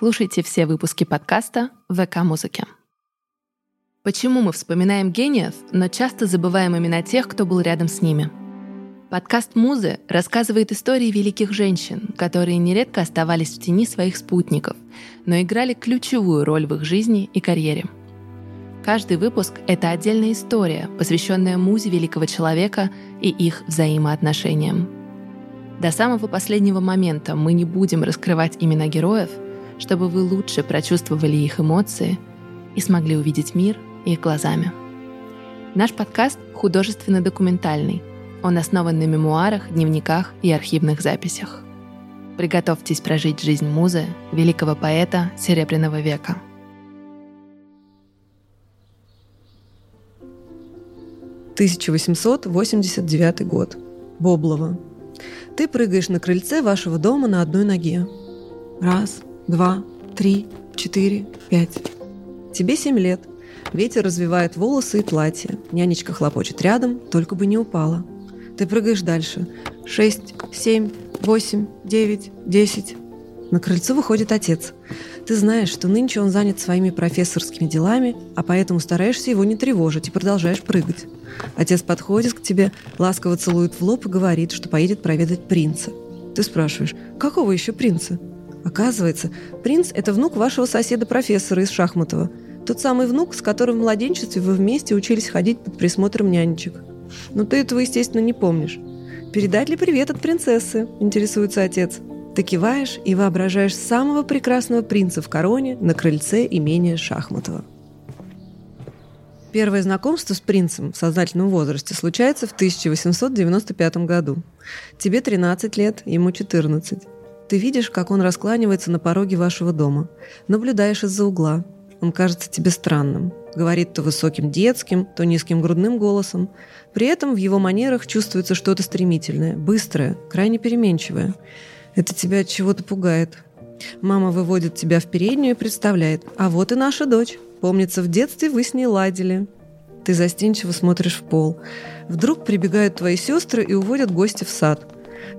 Слушайте все выпуски подкаста ВК Музыки. Почему мы вспоминаем гениев, но часто забываем имена тех, кто был рядом с ними? Подкаст «Музы» рассказывает истории великих женщин, которые нередко оставались в тени своих спутников, но играли ключевую роль в их жизни и карьере. Каждый выпуск — это отдельная история, посвященная музе великого человека и их взаимоотношениям. До самого последнего момента мы не будем раскрывать имена героев, чтобы вы лучше прочувствовали их эмоции и смогли увидеть мир их глазами. Наш подкаст художественно-документальный. Он основан на мемуарах, дневниках и архивных записях. Приготовьтесь прожить жизнь музы, великого поэта Серебряного века – 1889 год. Боблова. Ты прыгаешь на крыльце вашего дома на одной ноге. Раз, два, три, четыре, пять. Тебе семь лет. Ветер развивает волосы и платье. Нянечка хлопочет рядом, только бы не упала. Ты прыгаешь дальше. Шесть, семь, восемь, девять, десять. На крыльцо выходит отец. Ты знаешь, что нынче он занят своими профессорскими делами, а поэтому стараешься его не тревожить и продолжаешь прыгать. Отец подходит к тебе, ласково целует в лоб и говорит, что поедет проведать принца. Ты спрашиваешь, какого еще принца? Оказывается, принц – это внук вашего соседа-профессора из Шахматова. Тот самый внук, с которым в младенчестве вы вместе учились ходить под присмотром нянечек. Но ты этого, естественно, не помнишь. «Передать ли привет от принцессы?» – интересуется отец. Ты киваешь и воображаешь самого прекрасного принца в короне на крыльце имения Шахматова. Первое знакомство с принцем в сознательном возрасте случается в 1895 году. Тебе 13 лет, ему 14. Ты видишь, как он раскланивается на пороге вашего дома. Наблюдаешь из-за угла. Он кажется тебе странным. Говорит то высоким детским, то низким грудным голосом. При этом в его манерах чувствуется что-то стремительное, быстрое, крайне переменчивое. Это тебя от чего-то пугает. Мама выводит тебя в переднюю и представляет. А вот и наша дочь. Помнится, в детстве вы с ней ладили. Ты застенчиво смотришь в пол. Вдруг прибегают твои сестры и уводят гостя в сад.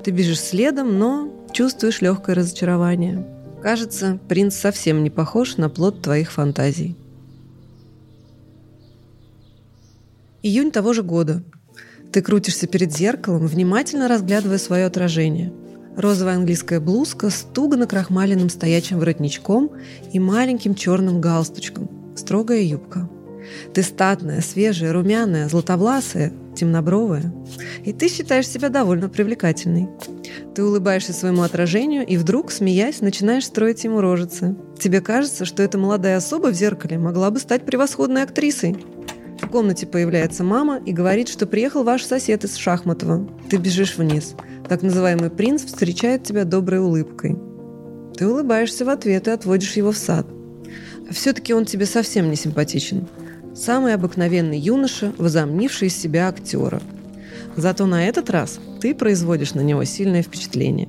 Ты бежишь следом, но чувствуешь легкое разочарование. Кажется, принц совсем не похож на плод твоих фантазий. Июнь того же года. Ты крутишься перед зеркалом, внимательно разглядывая свое отражение. Розовая английская блузка с туго накрахмаленным стоячим воротничком и маленьким черным галстучком – строгая юбка. Ты статная, свежая, румяная, златовласая, темнобровая. И ты считаешь себя довольно привлекательной. Ты улыбаешься своему отражению и вдруг, смеясь, начинаешь строить ему рожицы. Тебе кажется, что эта молодая особа в зеркале могла бы стать превосходной актрисой. В комнате появляется мама и говорит, что приехал ваш сосед из Шахматова. Ты бежишь вниз. Так называемый принц встречает тебя доброй улыбкой. Ты улыбаешься в ответ и отводишь его в сад – все-таки он тебе совсем не симпатичен. Самый обыкновенный юноша, возомнивший из себя актера. Зато на этот раз ты производишь на него сильное впечатление.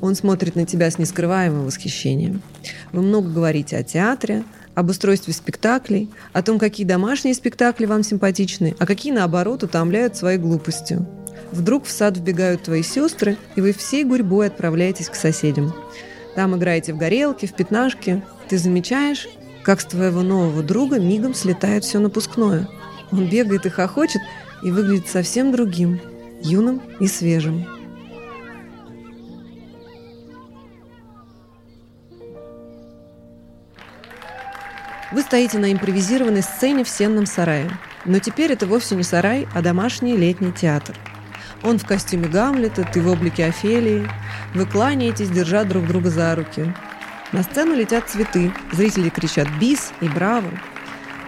Он смотрит на тебя с нескрываемым восхищением. Вы много говорите о театре, об устройстве спектаклей, о том, какие домашние спектакли вам симпатичны, а какие, наоборот, утомляют своей глупостью. Вдруг в сад вбегают твои сестры, и вы всей гурьбой отправляетесь к соседям. Там играете в горелки, в пятнашки. Ты замечаешь, как с твоего нового друга мигом слетает все напускное. Он бегает и хохочет и выглядит совсем другим, юным и свежим. Вы стоите на импровизированной сцене в сенном сарае. Но теперь это вовсе не сарай, а домашний летний театр. Он в костюме Гамлета, ты в облике Офелии. Вы кланяетесь, держа друг друга за руки. На сцену летят цветы, зрители кричат «Бис!» и «Браво!».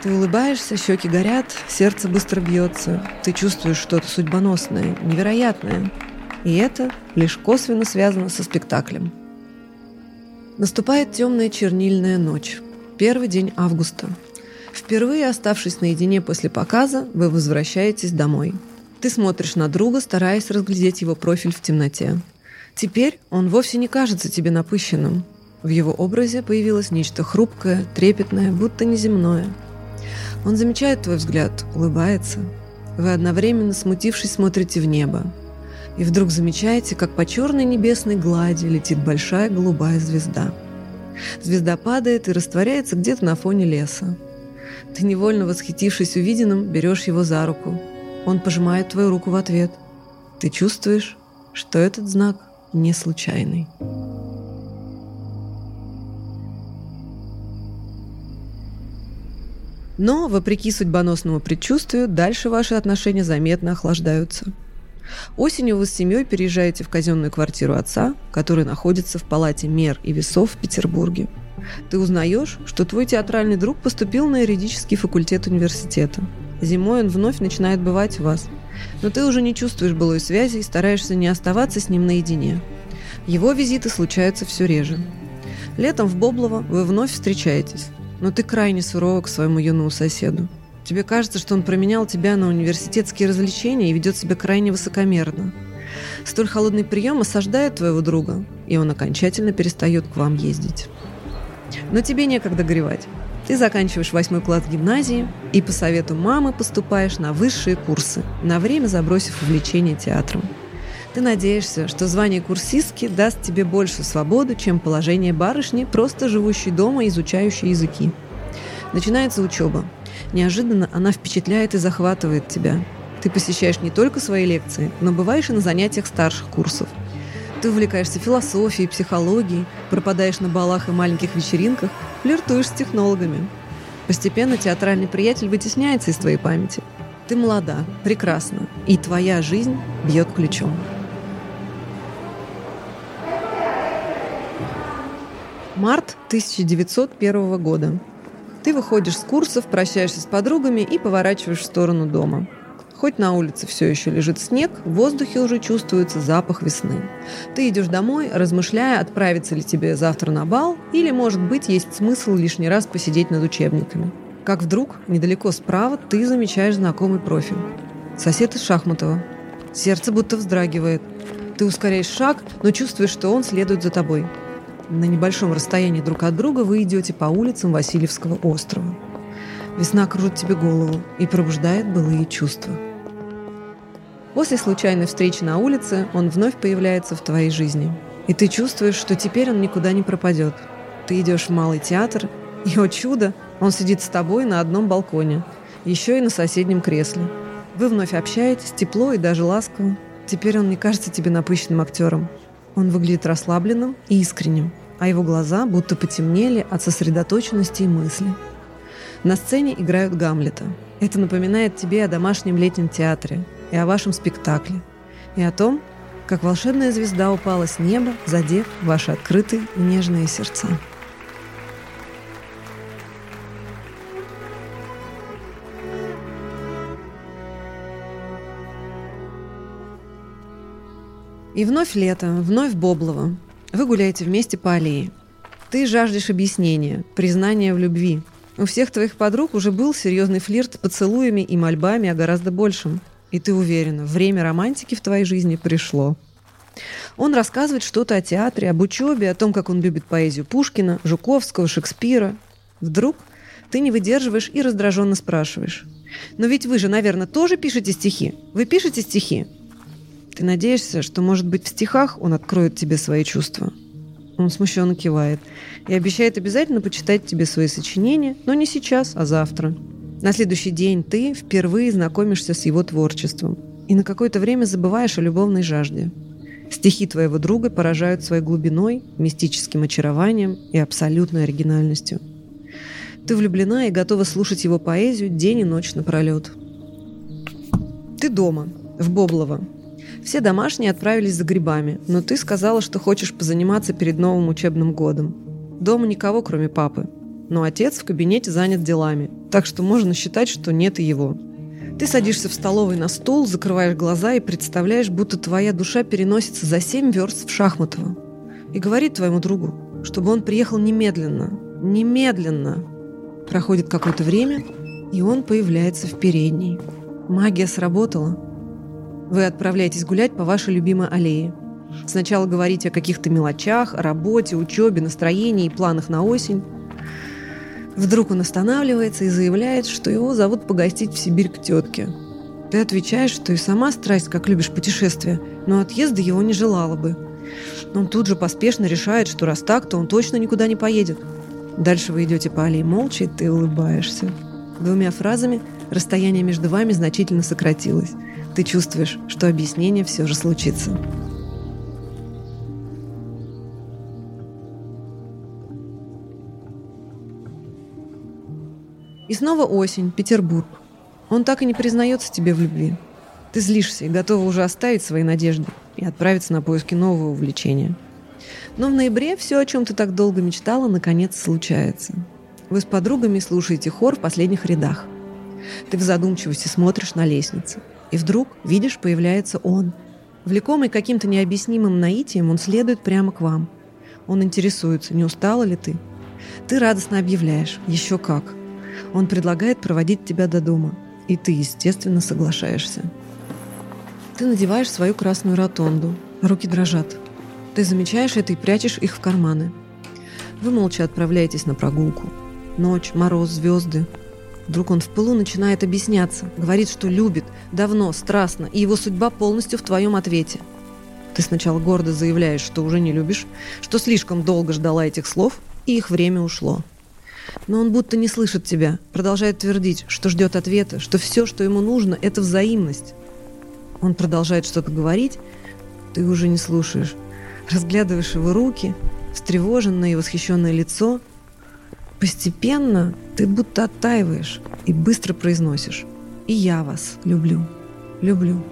Ты улыбаешься, щеки горят, сердце быстро бьется. Ты чувствуешь что-то судьбоносное, невероятное. И это лишь косвенно связано со спектаклем. Наступает темная чернильная ночь. Первый день августа. Впервые оставшись наедине после показа, вы возвращаетесь домой. Ты смотришь на друга, стараясь разглядеть его профиль в темноте. Теперь он вовсе не кажется тебе напыщенным. В его образе появилось нечто хрупкое, трепетное, будто неземное. Он замечает твой взгляд, улыбается. Вы одновременно, смутившись, смотрите в небо. И вдруг замечаете, как по черной небесной глади летит большая голубая звезда. Звезда падает и растворяется где-то на фоне леса. Ты, невольно восхитившись увиденным, берешь его за руку. Он пожимает твою руку в ответ. Ты чувствуешь, что этот знак не случайный. Но, вопреки судьбоносному предчувствию, дальше ваши отношения заметно охлаждаются. Осенью вы с семьей переезжаете в казенную квартиру отца, который находится в палате мер и весов в Петербурге. Ты узнаешь, что твой театральный друг поступил на юридический факультет университета. Зимой он вновь начинает бывать у вас. Но ты уже не чувствуешь былой связи и стараешься не оставаться с ним наедине. Его визиты случаются все реже. Летом в Боблово вы вновь встречаетесь но ты крайне сурова к своему юному соседу. Тебе кажется, что он променял тебя на университетские развлечения и ведет себя крайне высокомерно. Столь холодный прием осаждает твоего друга, и он окончательно перестает к вам ездить. Но тебе некогда горевать. Ты заканчиваешь восьмой класс гимназии и по совету мамы поступаешь на высшие курсы, на время забросив увлечение театром. Ты надеешься, что звание курсистки даст тебе больше свободы, чем положение барышни, просто живущей дома, изучающей языки. Начинается учеба. Неожиданно она впечатляет и захватывает тебя. Ты посещаешь не только свои лекции, но бываешь и на занятиях старших курсов. Ты увлекаешься философией, психологией, пропадаешь на балах и маленьких вечеринках, флиртуешь с технологами. Постепенно театральный приятель вытесняется из твоей памяти. Ты молода, прекрасна, и твоя жизнь бьет ключом. Март 1901 года. Ты выходишь с курсов, прощаешься с подругами и поворачиваешь в сторону дома. Хоть на улице все еще лежит снег, в воздухе уже чувствуется запах весны. Ты идешь домой, размышляя, отправиться ли тебе завтра на бал, или, может быть, есть смысл лишний раз посидеть над учебниками. Как вдруг, недалеко справа, ты замечаешь знакомый профиль. Сосед из Шахматова. Сердце будто вздрагивает. Ты ускоряешь шаг, но чувствуешь, что он следует за тобой. На небольшом расстоянии друг от друга вы идете по улицам Васильевского острова. Весна кружит тебе голову и пробуждает былые чувства. После случайной встречи на улице он вновь появляется в твоей жизни. И ты чувствуешь, что теперь он никуда не пропадет. Ты идешь в малый театр, и, о чудо, он сидит с тобой на одном балконе, еще и на соседнем кресле. Вы вновь общаетесь, тепло и даже ласково. Теперь он не кажется тебе напыщенным актером. Он выглядит расслабленным и искренним а его глаза будто потемнели от сосредоточенности и мысли. На сцене играют Гамлета. Это напоминает тебе о домашнем летнем театре и о вашем спектакле, и о том, как волшебная звезда упала с неба, задев ваши открытые и нежные сердца. И вновь лето, вновь Боблово, вы гуляете вместе по аллее. Ты жаждешь объяснения, признания в любви. У всех твоих подруг уже был серьезный флирт с поцелуями и мольбами о гораздо большем. И ты уверена, время романтики в твоей жизни пришло. Он рассказывает что-то о театре, об учебе, о том, как он любит поэзию Пушкина, Жуковского, Шекспира. Вдруг ты не выдерживаешь и раздраженно спрашиваешь. «Но ведь вы же, наверное, тоже пишете стихи? Вы пишете стихи?» Ты надеешься, что, может быть, в стихах он откроет тебе свои чувства. Он смущенно кивает и обещает обязательно почитать тебе свои сочинения, но не сейчас, а завтра. На следующий день ты впервые знакомишься с его творчеством и на какое-то время забываешь о любовной жажде. Стихи твоего друга поражают своей глубиной, мистическим очарованием и абсолютной оригинальностью. Ты влюблена и готова слушать его поэзию день и ночь напролет. Ты дома, в Боблово, все домашние отправились за грибами, но ты сказала, что хочешь позаниматься перед новым учебным годом. Дома никого, кроме папы. Но отец в кабинете занят делами, так что можно считать, что нет и его. Ты садишься в столовой на стул, закрываешь глаза и представляешь, будто твоя душа переносится за семь верст в Шахматово. И говорит твоему другу, чтобы он приехал немедленно. Немедленно! Проходит какое-то время, и он появляется в передней. Магия сработала. Вы отправляетесь гулять по вашей любимой аллее. Сначала говорите о каких-то мелочах, о работе, учебе, настроении и планах на осень. Вдруг он останавливается и заявляет, что его зовут погостить в Сибирь к тетке. Ты отвечаешь, что и сама страсть, как любишь путешествия, но отъезда его не желала бы. Он тут же поспешно решает, что раз так, то он точно никуда не поедет. Дальше вы идете по аллее молча, и ты улыбаешься. Двумя фразами расстояние между вами значительно сократилось. Ты чувствуешь, что объяснение все же случится. И снова осень, Петербург. Он так и не признается тебе в любви. Ты злишься и готова уже оставить свои надежды и отправиться на поиски нового увлечения. Но в ноябре все, о чем ты так долго мечтала, наконец случается. Вы с подругами слушаете хор в последних рядах. Ты в задумчивости смотришь на лестницу. И вдруг, видишь, появляется он. Влекомый каким-то необъяснимым наитием, он следует прямо к вам. Он интересуется, не устала ли ты. Ты радостно объявляешь, еще как – он предлагает проводить тебя до дома, и ты, естественно, соглашаешься. Ты надеваешь свою красную ротонду, руки дрожат. Ты замечаешь это и прячешь их в карманы. Вы молча отправляетесь на прогулку. Ночь, мороз, звезды. Вдруг он в пылу начинает объясняться, говорит, что любит, давно, страстно, и его судьба полностью в твоем ответе. Ты сначала гордо заявляешь, что уже не любишь, что слишком долго ждала этих слов, и их время ушло. Но он будто не слышит тебя, продолжает твердить, что ждет ответа, что все, что ему нужно, это взаимность. Он продолжает что-то говорить, ты уже не слушаешь. Разглядываешь его руки, встревоженное и восхищенное лицо. Постепенно ты будто оттаиваешь и быстро произносишь. И я вас люблю, люблю.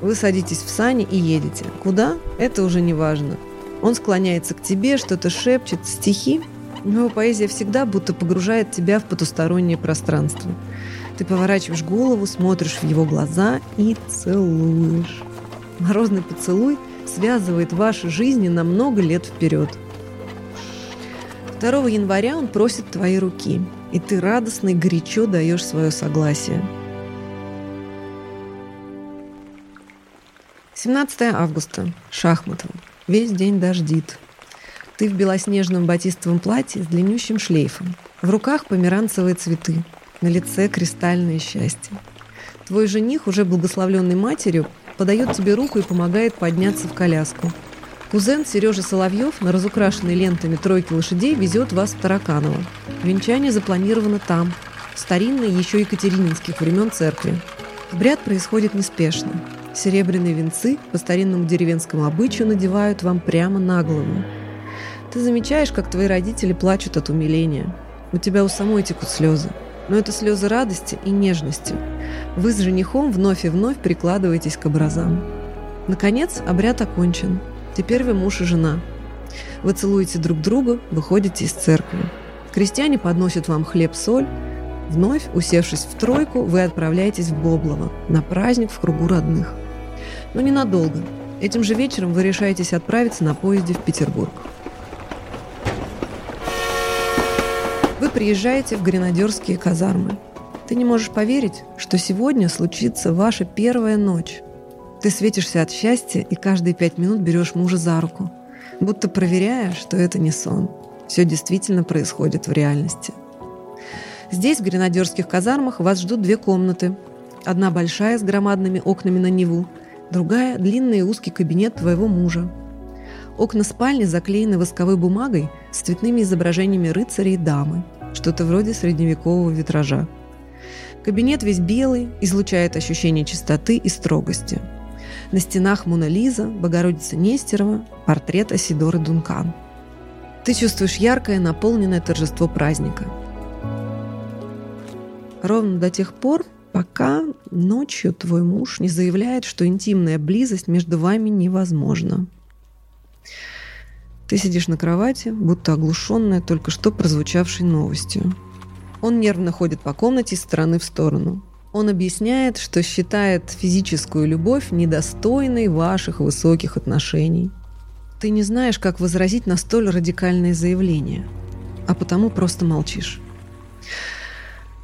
Вы садитесь в сани и едете. Куда? Это уже не важно. Он склоняется к тебе, что-то шепчет, стихи его поэзия всегда будто погружает тебя в потустороннее пространство. Ты поворачиваешь голову, смотришь в его глаза и целуешь. Морозный поцелуй связывает ваши жизни на много лет вперед. 2 января он просит твои руки, и ты радостно и горячо даешь свое согласие. 17 августа. Шахматово. Весь день дождит. Ты в белоснежном батистовом платье с длиннющим шлейфом. В руках померанцевые цветы. На лице кристальное счастье. Твой жених, уже благословленный матерью, подает тебе руку и помогает подняться в коляску. Кузен Сережа Соловьев на разукрашенной лентами тройки лошадей везет вас в Тараканово. Венчание запланировано там, в старинной еще екатерининских времен церкви. Обряд происходит неспешно. Серебряные венцы по старинному деревенскому обычаю надевают вам прямо на голову. Ты замечаешь, как твои родители плачут от умиления. У тебя у самой текут слезы. Но это слезы радости и нежности. Вы с женихом вновь и вновь прикладываетесь к образам. Наконец, обряд окончен. Теперь вы муж и жена. Вы целуете друг друга, выходите из церкви. Крестьяне подносят вам хлеб-соль. Вновь, усевшись в тройку, вы отправляетесь в Боблово на праздник в кругу родных. Но ненадолго. Этим же вечером вы решаетесь отправиться на поезде в Петербург. Вы приезжаете в гренадерские казармы. Ты не можешь поверить, что сегодня случится ваша первая ночь. Ты светишься от счастья и каждые пять минут берешь мужа за руку, будто проверяя, что это не сон. Все действительно происходит в реальности. Здесь, в гренадерских казармах, вас ждут две комнаты. Одна большая с громадными окнами на Неву, другая – длинный и узкий кабинет твоего мужа. Окна спальни заклеены восковой бумагой с цветными изображениями рыцарей и дамы, что-то вроде средневекового витража. Кабинет весь белый, излучает ощущение чистоты и строгости. На стенах Мона Лиза, Богородица Нестерова, портрет Асидоры Дункан. Ты чувствуешь яркое, наполненное торжество праздника. Ровно до тех пор, пока ночью твой муж не заявляет, что интимная близость между вами невозможна. Ты сидишь на кровати, будто оглушенная только что прозвучавшей новостью. Он нервно ходит по комнате из стороны в сторону. Он объясняет, что считает физическую любовь недостойной ваших высоких отношений. Ты не знаешь, как возразить на столь радикальное заявление, а потому просто молчишь.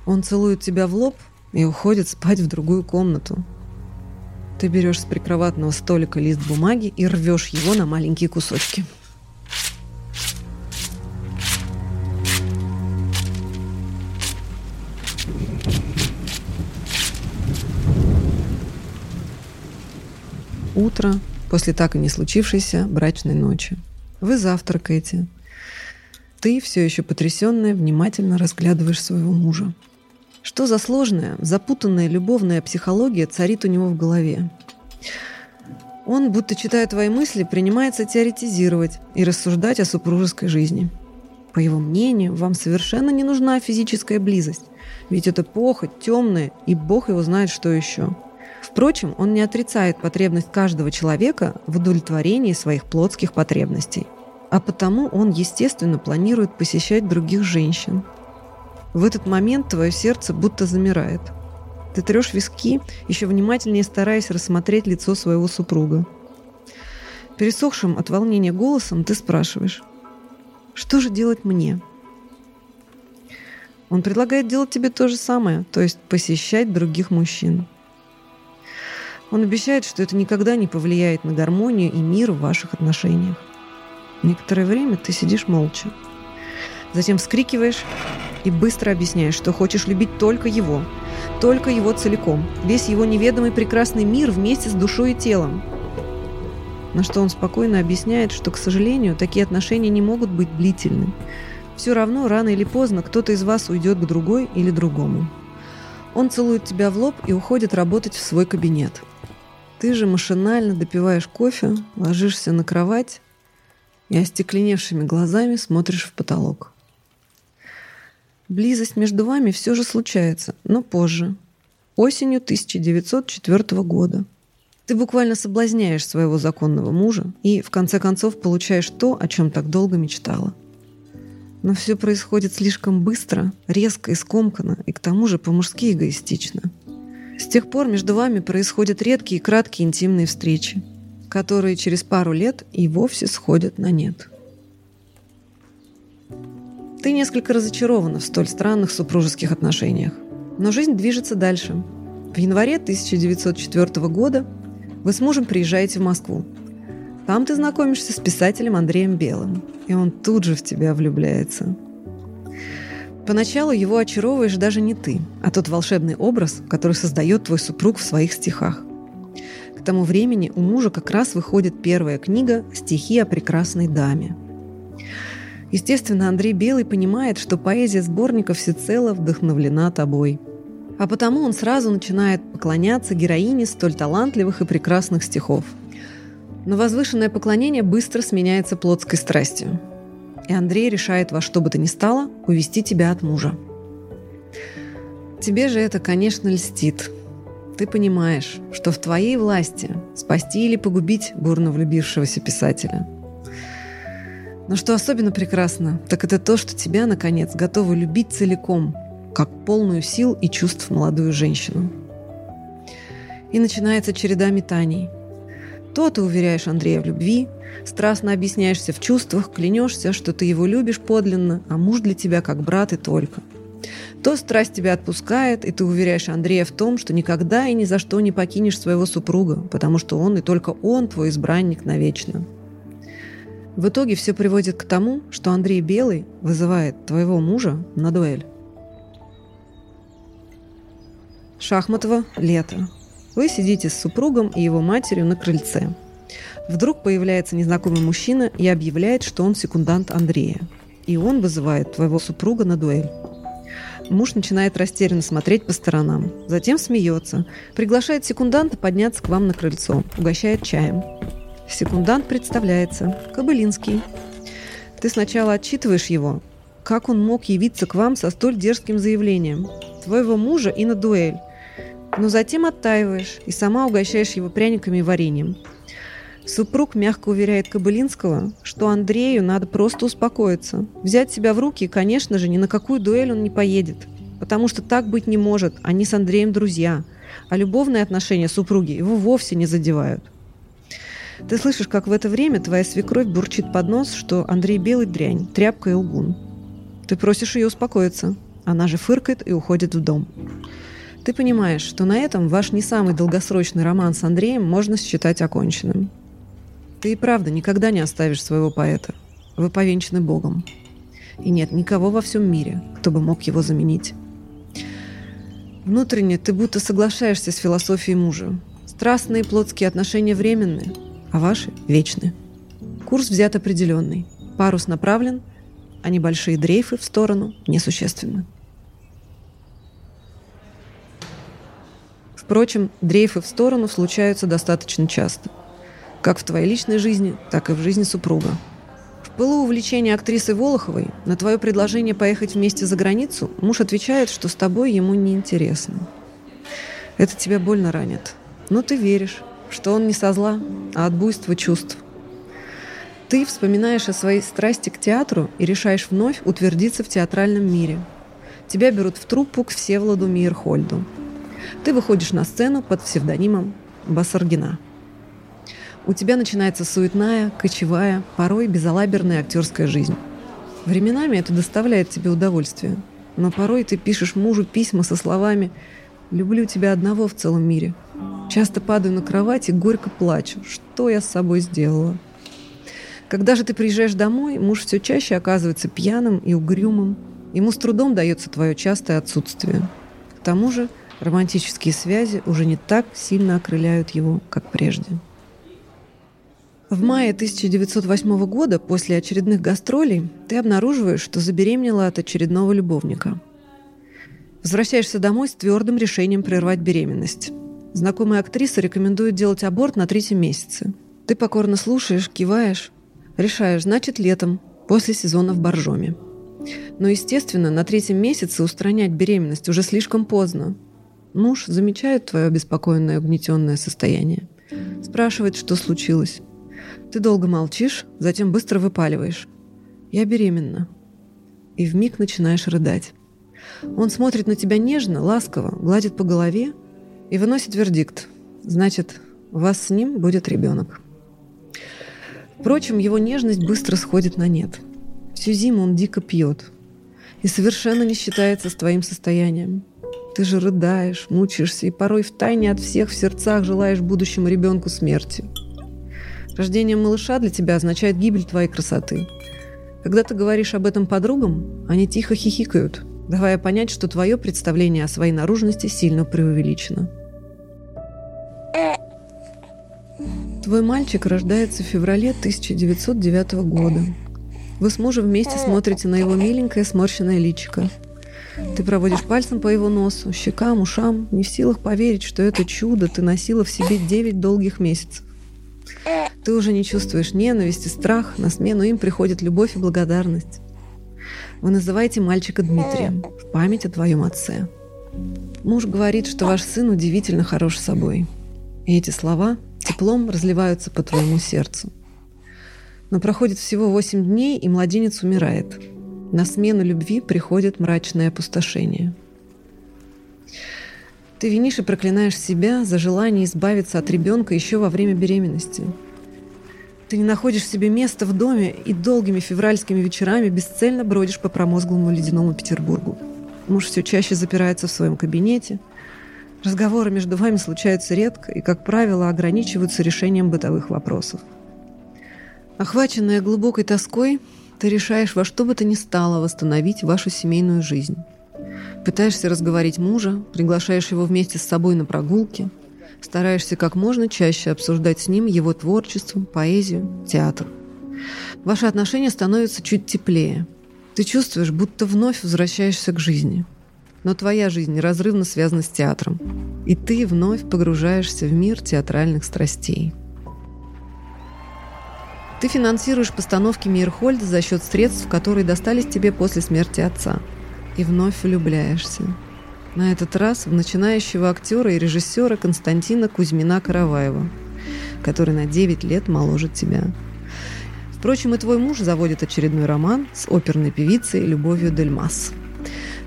Он целует тебя в лоб и уходит спать в другую комнату. Ты берешь с прикроватного столика лист бумаги и рвешь его на маленькие кусочки. Утро, после так и не случившейся брачной ночи. Вы завтракаете. Ты, все еще потрясенная, внимательно разглядываешь своего мужа. Что за сложная, запутанная любовная психология царит у него в голове? Он, будто читая твои мысли, принимается теоретизировать и рассуждать о супружеской жизни. По его мнению, вам совершенно не нужна физическая близость, ведь это похоть, темная, и Бог его знает, что еще. Впрочем, он не отрицает потребность каждого человека в удовлетворении своих плотских потребностей. А потому он, естественно, планирует посещать других женщин. В этот момент твое сердце будто замирает – ты трешь виски, еще внимательнее стараясь рассмотреть лицо своего супруга. Пересохшим от волнения голосом ты спрашиваешь, что же делать мне? Он предлагает делать тебе то же самое, то есть посещать других мужчин. Он обещает, что это никогда не повлияет на гармонию и мир в ваших отношениях. Некоторое время ты сидишь молча. Затем вскрикиваешь и быстро объясняешь, что хочешь любить только его – только его целиком, весь его неведомый прекрасный мир вместе с душой и телом. На что он спокойно объясняет, что, к сожалению, такие отношения не могут быть длительны. Все равно, рано или поздно, кто-то из вас уйдет к другой или другому. Он целует тебя в лоб и уходит работать в свой кабинет. Ты же машинально допиваешь кофе, ложишься на кровать и остекленевшими глазами смотришь в потолок. Близость между вами все же случается, но позже. Осенью 1904 года. Ты буквально соблазняешь своего законного мужа и, в конце концов, получаешь то, о чем так долго мечтала. Но все происходит слишком быстро, резко и скомканно, и к тому же по-мужски эгоистично. С тех пор между вами происходят редкие и краткие интимные встречи, которые через пару лет и вовсе сходят на нет. Ты несколько разочарована в столь странных супружеских отношениях. Но жизнь движется дальше. В январе 1904 года вы с мужем приезжаете в Москву. Там ты знакомишься с писателем Андреем Белым, и он тут же в тебя влюбляется. Поначалу его очаровываешь даже не ты, а тот волшебный образ, который создает твой супруг в своих стихах. К тому времени у мужа как раз выходит первая книга «Стихи о прекрасной даме». Естественно, Андрей Белый понимает, что поэзия сборника всецело вдохновлена тобой. А потому он сразу начинает поклоняться героине столь талантливых и прекрасных стихов. Но возвышенное поклонение быстро сменяется плотской страстью. И Андрей решает во что бы то ни стало увести тебя от мужа. Тебе же это, конечно, льстит. Ты понимаешь, что в твоей власти спасти или погубить бурно влюбившегося писателя – но что особенно прекрасно, так это то, что тебя, наконец, готовы любить целиком, как полную сил и чувств молодую женщину. И начинается череда метаний. То ты уверяешь Андрея в любви, страстно объясняешься в чувствах, клянешься, что ты его любишь подлинно, а муж для тебя как брат и только. То страсть тебя отпускает, и ты уверяешь Андрея в том, что никогда и ни за что не покинешь своего супруга, потому что он и только он твой избранник навечно. В итоге все приводит к тому, что Андрей Белый вызывает твоего мужа на дуэль. Шахматово, лето. Вы сидите с супругом и его матерью на крыльце. Вдруг появляется незнакомый мужчина и объявляет, что он секундант Андрея. И он вызывает твоего супруга на дуэль. Муж начинает растерянно смотреть по сторонам. Затем смеется. Приглашает секунданта подняться к вам на крыльцо. Угощает чаем. Секундант представляется. Кобылинский. Ты сначала отчитываешь его. Как он мог явиться к вам со столь дерзким заявлением? Твоего мужа и на дуэль. Но затем оттаиваешь и сама угощаешь его пряниками и вареньем. Супруг мягко уверяет Кобылинского, что Андрею надо просто успокоиться, взять себя в руки конечно же, ни на какую дуэль он не поедет, потому что так быть не может, они с Андреем друзья, а любовные отношения супруги его вовсе не задевают. Ты слышишь, как в это время твоя свекровь бурчит под нос, что Андрей белый дрянь, тряпка и лгун. Ты просишь ее успокоиться. Она же фыркает и уходит в дом. Ты понимаешь, что на этом ваш не самый долгосрочный роман с Андреем можно считать оконченным. Ты и правда никогда не оставишь своего поэта. Вы повенчаны Богом. И нет никого во всем мире, кто бы мог его заменить. Внутренне ты будто соглашаешься с философией мужа. Страстные плотские отношения временны, а ваши – вечны. Курс взят определенный. Парус направлен, а небольшие дрейфы в сторону несущественны. Впрочем, дрейфы в сторону случаются достаточно часто. Как в твоей личной жизни, так и в жизни супруга. В пылу увлечения актрисы Волоховой на твое предложение поехать вместе за границу муж отвечает, что с тобой ему неинтересно. Это тебя больно ранит. Но ты веришь, что он не со зла, а от буйства чувств. Ты вспоминаешь о своей страсти к театру и решаешь вновь утвердиться в театральном мире. Тебя берут в труппу к Всеволоду Мейерхольду. Ты выходишь на сцену под псевдонимом Басаргина. У тебя начинается суетная, кочевая, порой безалаберная актерская жизнь. Временами это доставляет тебе удовольствие, но порой ты пишешь мужу письма со словами «Люблю тебя одного в целом мире». Часто падаю на кровать и горько плачу. Что я с собой сделала? Когда же ты приезжаешь домой, муж все чаще оказывается пьяным и угрюмым. Ему с трудом дается твое частое отсутствие. К тому же романтические связи уже не так сильно окрыляют его, как прежде. В мае 1908 года, после очередных гастролей, ты обнаруживаешь, что забеременела от очередного любовника. Возвращаешься домой с твердым решением прервать беременность. Знакомая актриса рекомендует делать аборт на третьем месяце. Ты покорно слушаешь, киваешь, решаешь, значит, летом, после сезона в Боржоме. Но, естественно, на третьем месяце устранять беременность уже слишком поздно. Муж замечает твое обеспокоенное, угнетенное состояние. Спрашивает, что случилось. Ты долго молчишь, затем быстро выпаливаешь. «Я беременна». И вмиг начинаешь рыдать. Он смотрит на тебя нежно, ласково, гладит по голове и выносит вердикт. Значит, у вас с ним будет ребенок. Впрочем, его нежность быстро сходит на нет. Всю зиму он дико пьет и совершенно не считается с твоим состоянием. Ты же рыдаешь, мучаешься и порой в тайне от всех в сердцах желаешь будущему ребенку смерти. Рождение малыша для тебя означает гибель твоей красоты. Когда ты говоришь об этом подругам, они тихо хихикают, давая понять, что твое представление о своей наружности сильно преувеличено. Твой мальчик рождается в феврале 1909 года. Вы с мужем вместе смотрите на его миленькое сморщенное личико. Ты проводишь пальцем по его носу, щекам, ушам, не в силах поверить, что это чудо ты носила в себе 9 долгих месяцев. Ты уже не чувствуешь ненависти, страх, на смену им приходит любовь и благодарность. Вы называете мальчика Дмитрием в память о твоем отце. Муж говорит, что ваш сын удивительно хорош собой. И эти слова теплом разливаются по твоему сердцу. Но проходит всего 8 дней, и младенец умирает. На смену любви приходит мрачное опустошение. Ты винишь и проклинаешь себя за желание избавиться от ребенка еще во время беременности – ты не находишь себе места в доме и долгими февральскими вечерами бесцельно бродишь по промозглому ледяному Петербургу. Муж все чаще запирается в своем кабинете. Разговоры между вами случаются редко и, как правило, ограничиваются решением бытовых вопросов. Охваченная глубокой тоской, ты решаешь во что бы то ни стало восстановить вашу семейную жизнь. Пытаешься разговорить мужа, приглашаешь его вместе с собой на прогулки – Стараешься как можно чаще обсуждать с ним его творчество, поэзию, театр. Ваши отношения становятся чуть теплее. Ты чувствуешь, будто вновь возвращаешься к жизни. Но твоя жизнь неразрывно связана с театром. И ты вновь погружаешься в мир театральных страстей. Ты финансируешь постановки Мирхольда за счет средств, которые достались тебе после смерти отца. И вновь влюбляешься. На этот раз в начинающего актера и режиссера Константина Кузьмина-Караваева, который на 9 лет моложе тебя. Впрочем, и твой муж заводит очередной роман с оперной певицей Любовью Дельмас.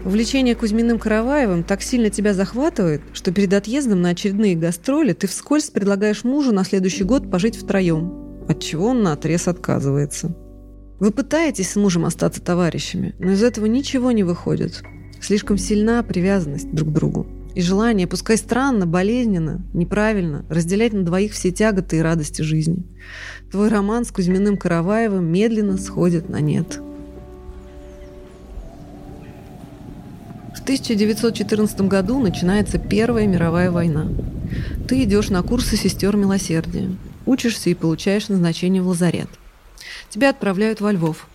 Увлечение Кузьминым Караваевым так сильно тебя захватывает, что перед отъездом на очередные гастроли ты вскользь предлагаешь мужу на следующий год пожить втроем, от чего он на отрез отказывается. Вы пытаетесь с мужем остаться товарищами, но из этого ничего не выходит. Слишком сильна привязанность друг к другу. И желание, пускай странно, болезненно, неправильно, разделять на двоих все тяготы и радости жизни. Твой роман с Кузьминым Караваевым медленно сходит на нет. В 1914 году начинается Первая мировая война. Ты идешь на курсы сестер милосердия. Учишься и получаешь назначение в лазарет. Тебя отправляют во Львов.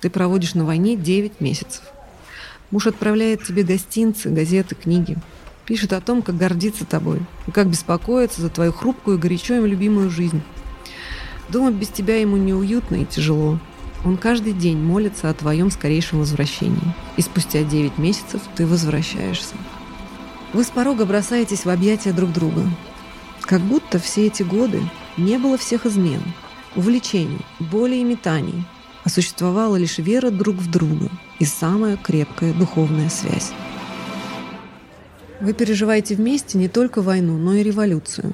Ты проводишь на войне 9 месяцев. Муж отправляет тебе гостинцы, газеты, книги. Пишет о том, как гордится тобой и как беспокоится за твою хрупкую и горячо им любимую жизнь. Дома без тебя ему неуютно и тяжело. Он каждый день молится о твоем скорейшем возвращении. И спустя 9 месяцев ты возвращаешься. Вы с порога бросаетесь в объятия друг друга. Как будто все эти годы не было всех измен, увлечений, боли и метаний, а существовала лишь вера друг в друга и самая крепкая духовная связь. Вы переживаете вместе не только войну, но и революцию.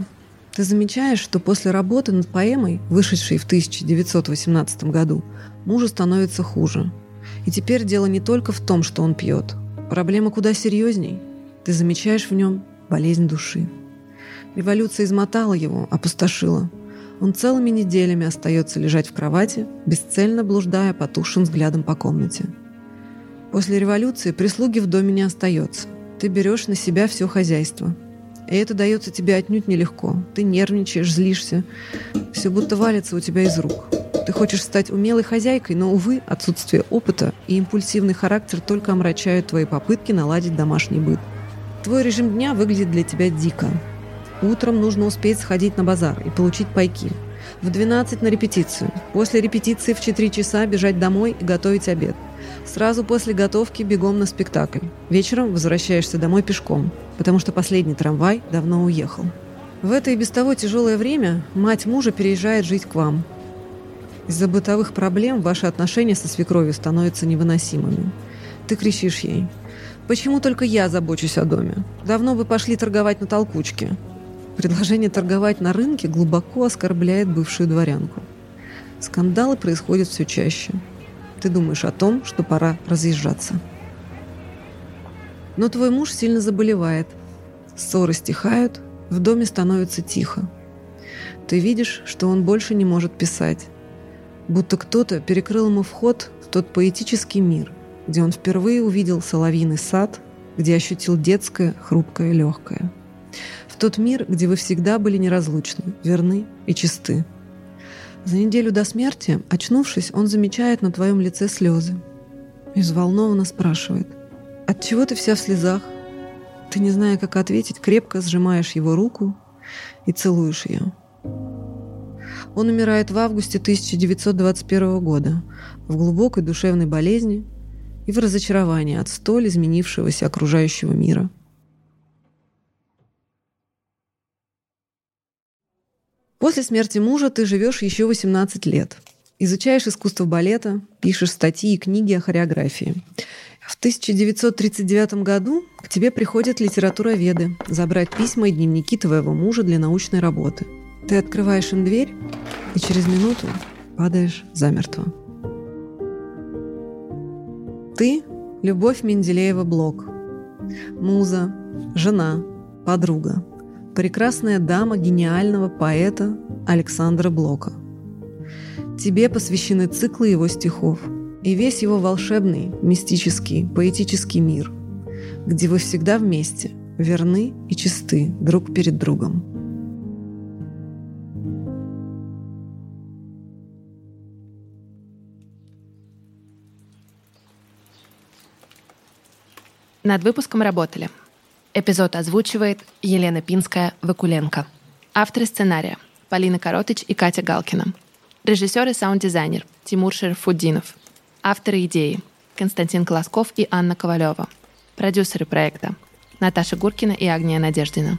Ты замечаешь, что после работы над поэмой, вышедшей в 1918 году, мужу становится хуже. И теперь дело не только в том, что он пьет. Проблема куда серьезней. Ты замечаешь в нем болезнь души. Революция измотала его, опустошила. Он целыми неделями остается лежать в кровати, бесцельно блуждая потухшим взглядом по комнате. После революции прислуги в доме не остается. Ты берешь на себя все хозяйство. И это дается тебе отнюдь нелегко. Ты нервничаешь, злишься. Все будто валится у тебя из рук. Ты хочешь стать умелой хозяйкой, но, увы, отсутствие опыта и импульсивный характер только омрачают твои попытки наладить домашний быт. Твой режим дня выглядит для тебя дико. Утром нужно успеть сходить на базар и получить пайки. В 12 на репетицию. После репетиции в 4 часа бежать домой и готовить обед. Сразу после готовки бегом на спектакль. Вечером возвращаешься домой пешком, потому что последний трамвай давно уехал. В это и без того тяжелое время мать мужа переезжает жить к вам, из-за бытовых проблем ваши отношения со свекровью становятся невыносимыми. Ты кричишь ей. «Почему только я забочусь о доме? Давно бы пошли торговать на толкучке». Предложение торговать на рынке глубоко оскорбляет бывшую дворянку. Скандалы происходят все чаще. Ты думаешь о том, что пора разъезжаться. Но твой муж сильно заболевает. Ссоры стихают, в доме становится тихо. Ты видишь, что он больше не может писать будто кто-то перекрыл ему вход в тот поэтический мир, где он впервые увидел соловьиный сад, где ощутил детское, хрупкое, легкое. Тот мир, где вы всегда были неразлучны, верны и чисты. За неделю до смерти, очнувшись, он замечает на твоем лице слезы и взволнованно спрашивает, «От чего ты вся в слезах?» Ты, не зная, как ответить, крепко сжимаешь его руку и целуешь ее. Он умирает в августе 1921 года в глубокой душевной болезни и в разочаровании от столь изменившегося окружающего мира. После смерти мужа ты живешь еще 18 лет. Изучаешь искусство балета, пишешь статьи и книги о хореографии. В 1939 году к тебе приходят литературоведы забрать письма и дневники твоего мужа для научной работы – ты открываешь им дверь и через минуту падаешь замертво. Ты – Любовь Менделеева-Блок. Муза, жена, подруга. Прекрасная дама гениального поэта Александра Блока. Тебе посвящены циклы его стихов и весь его волшебный, мистический, поэтический мир, где вы всегда вместе, верны и чисты друг перед другом. Над выпуском работали. Эпизод озвучивает Елена Пинская-Вакуленко. Авторы сценария – Полина Коротыч и Катя Галкина. Режиссер и саунд-дизайнер – Тимур Шерфуддинов. Авторы идеи – Константин Колосков и Анна Ковалева. Продюсеры проекта – Наташа Гуркина и Агния Надеждина.